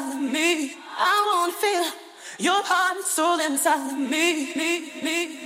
inside of me. I wanna feel your heart and soul inside of me. me, me, me,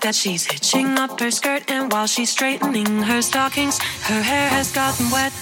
that she's hitching up her skirt. And while she's straightening her stockings, her hair has gotten wet.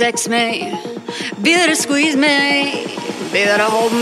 sex me, be there to squeeze me, be there to hold me.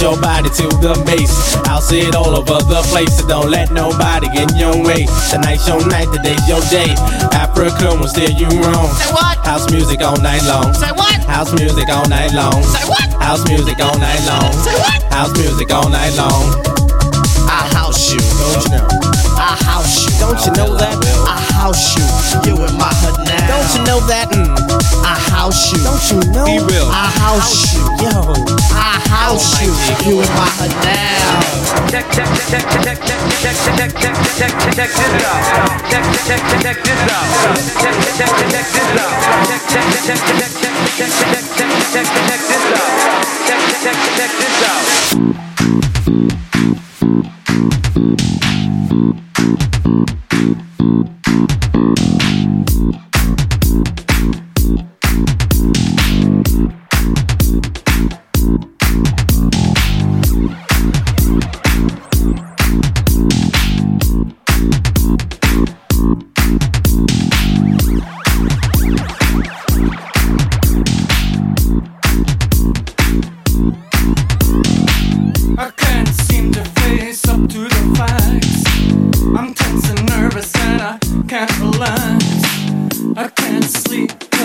Your body to the bass? I'll see it all over the place, so don't let nobody get in your way. Tonight's your night, today's your day. Africa will steer you wrong. Say what? House music all night long. Say what? House music all night long. Say what? House music all night long. Say what? House music all night long. I house you. Don't you know? I house you. Don't you know that? I house you. You in my hood now. Don't you know that? Mm. I house you. Don't you know? Be real. I house you. Yo. I house you. You in my hood now. Check, check, check, check, check, check, check, check, check, check, check this out. Check, check, check, check this out. Check, check, check, check this out. Check, check, check, check, check, check, check, check, check, check, check this out. Check, check, check this out. Thank you.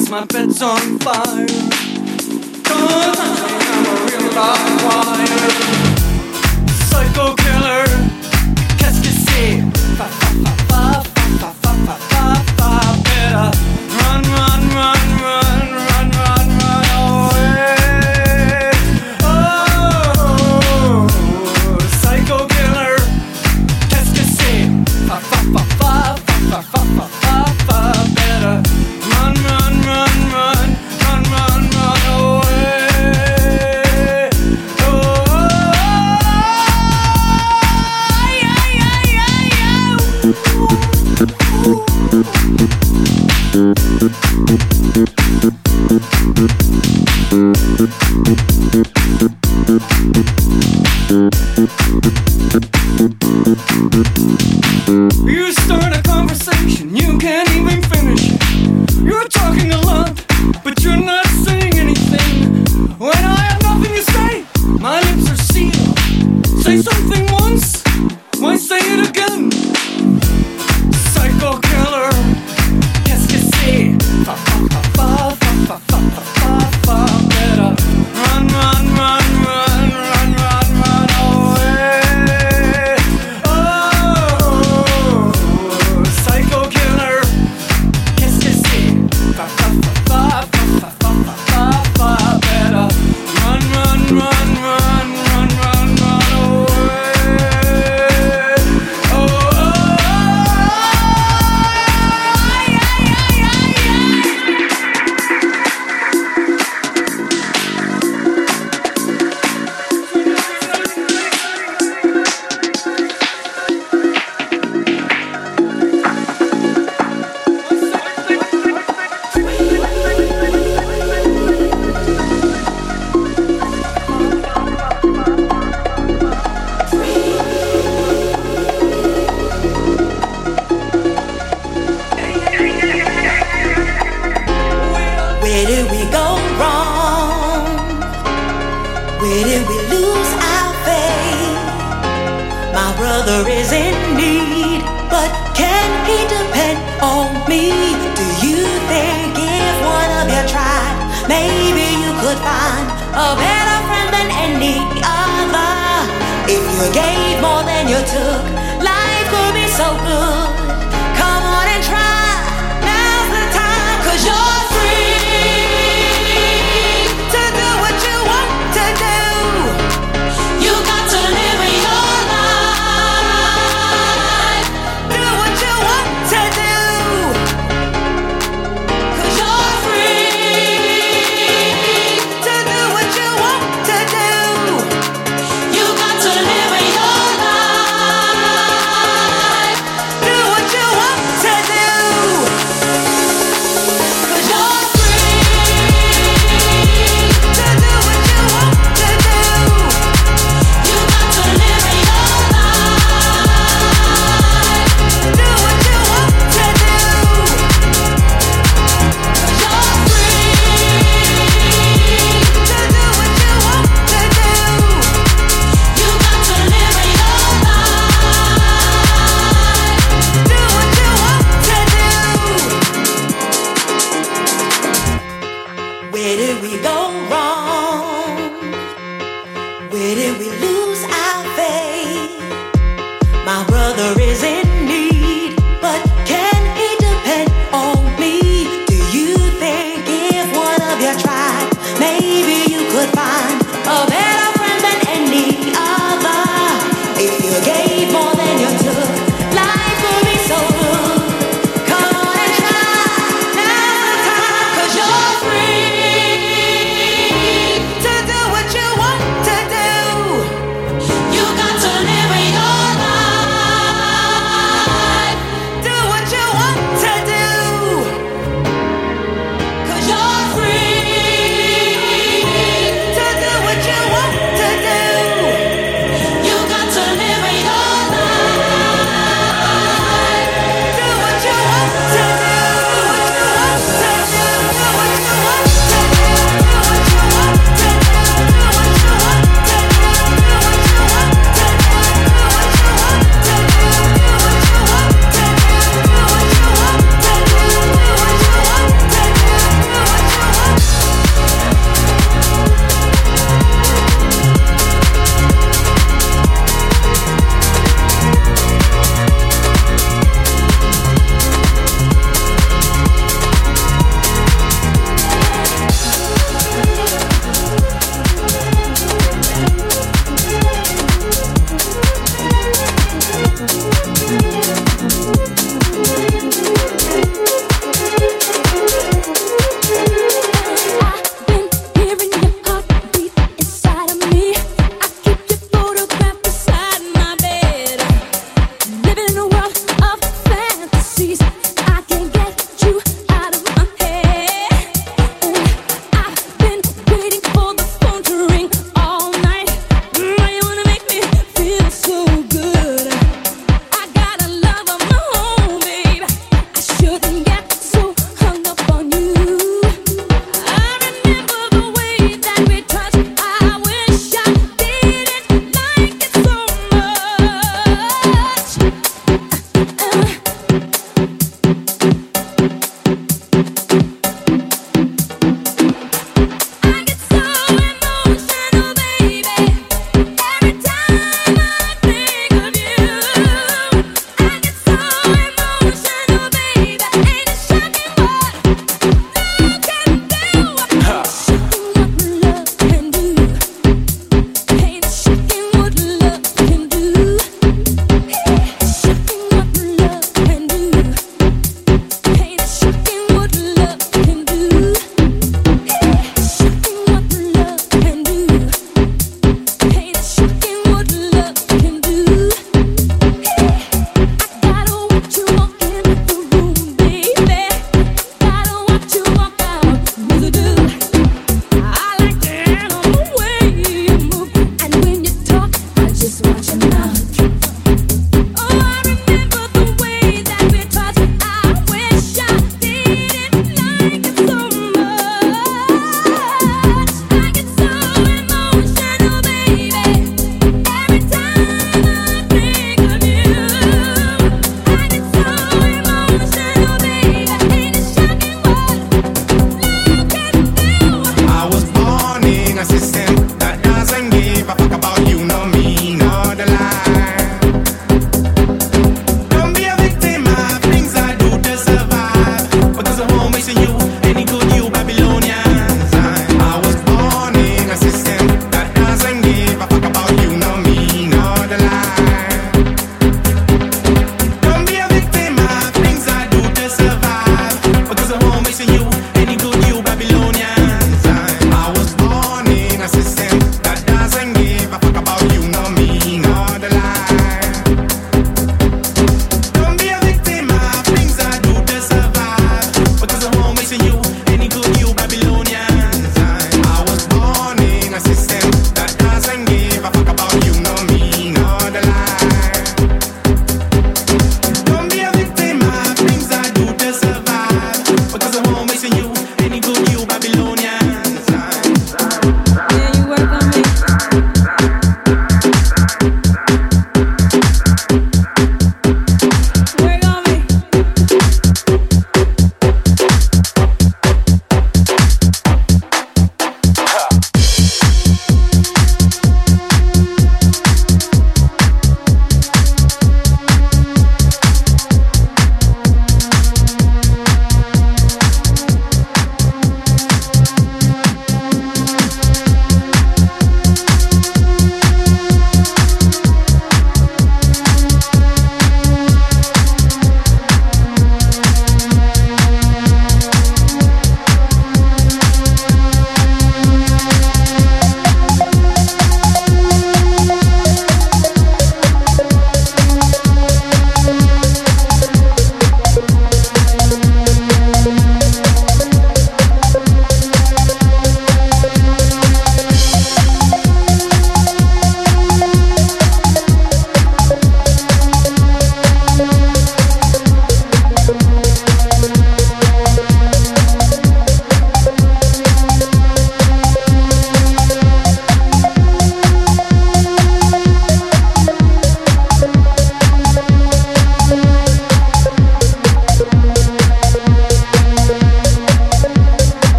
Cause my bed's on fire. Don't touch me, I'm a real live wire. Psycho killer, qu'est-ce que c'est? Fa fa fa fa fa fa fa fa better run,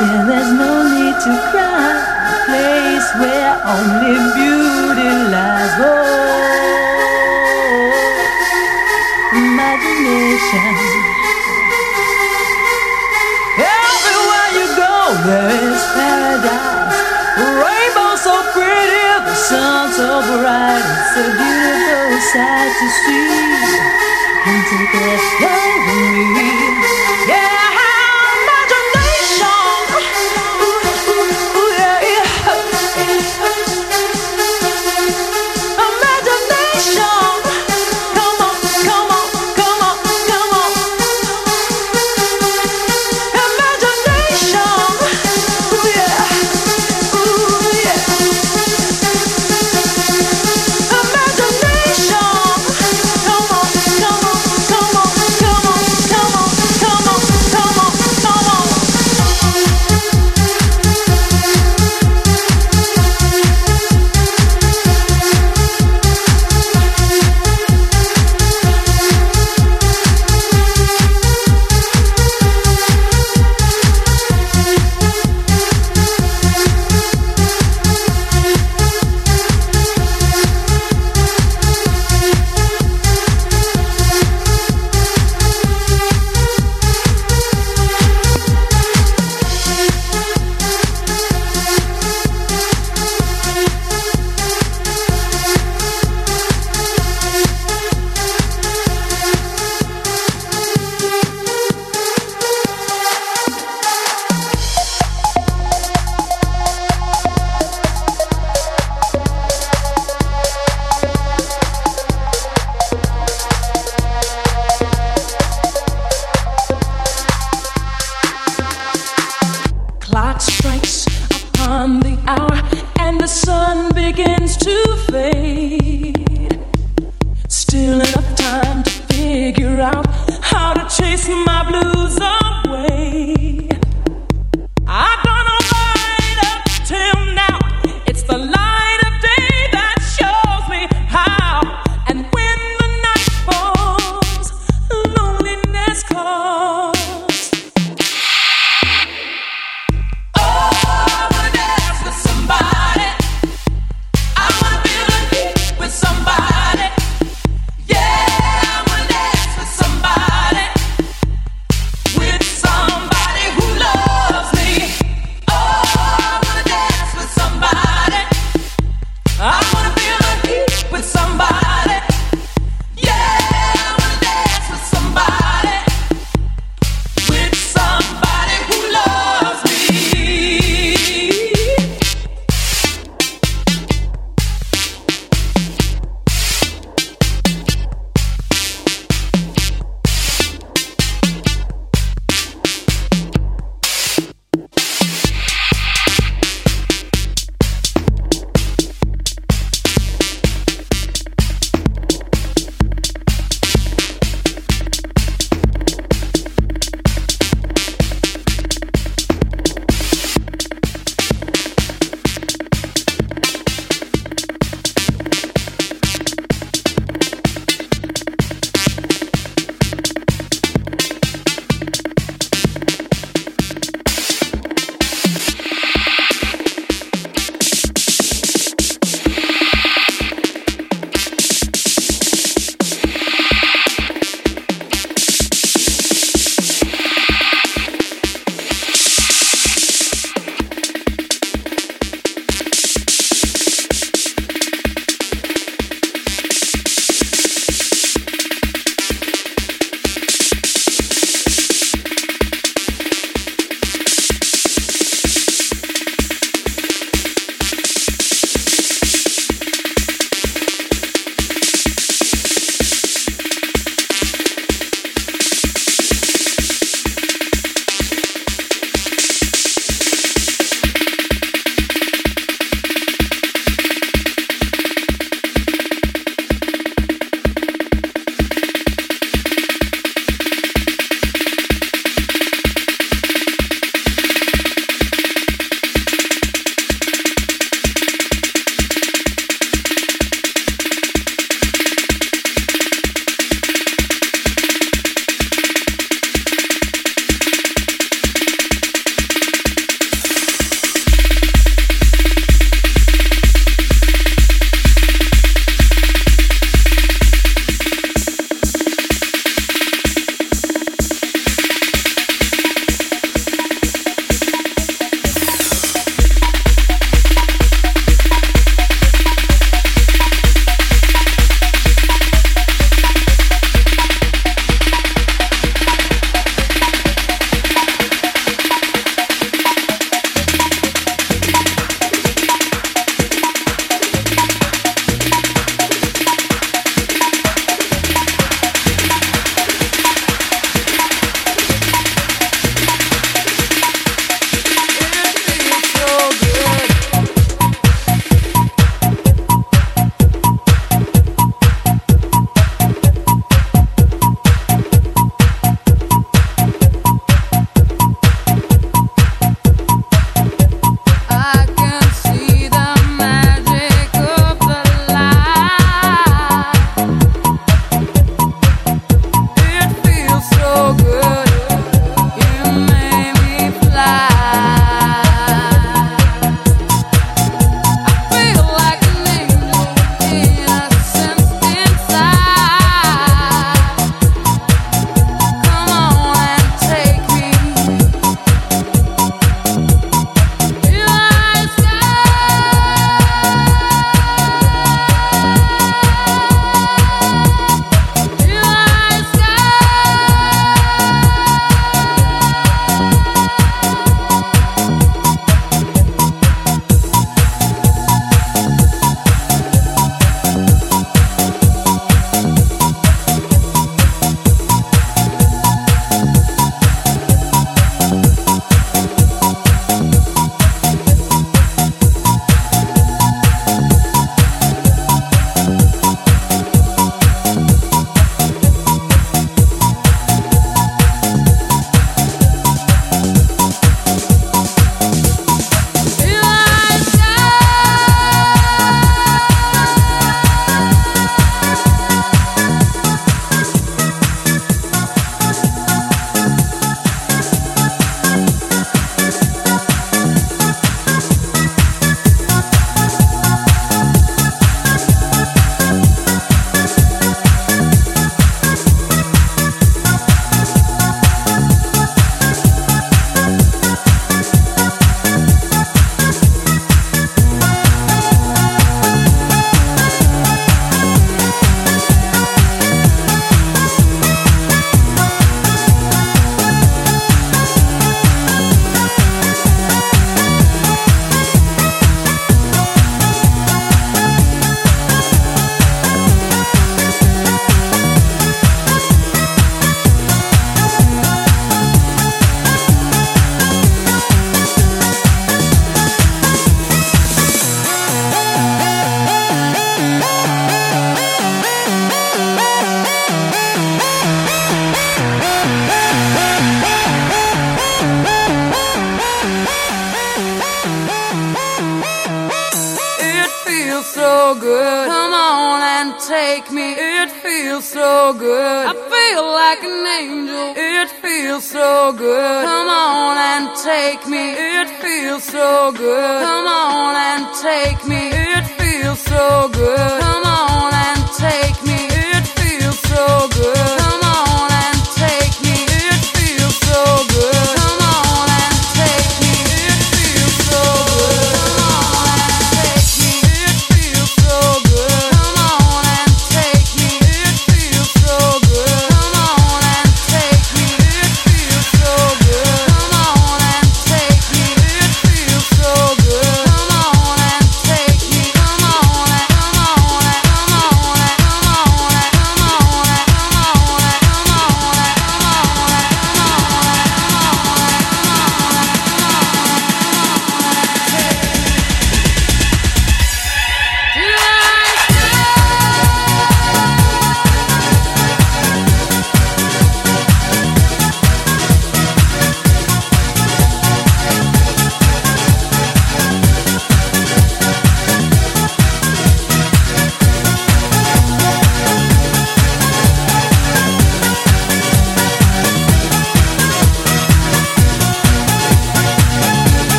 where there's no need to cry, a place where only beauty lies. Oh, imagination. Everywhere you go, there is paradise. Rainbow so pretty, the sun so bright. It's a beautiful sight to see. Come take a flight with me.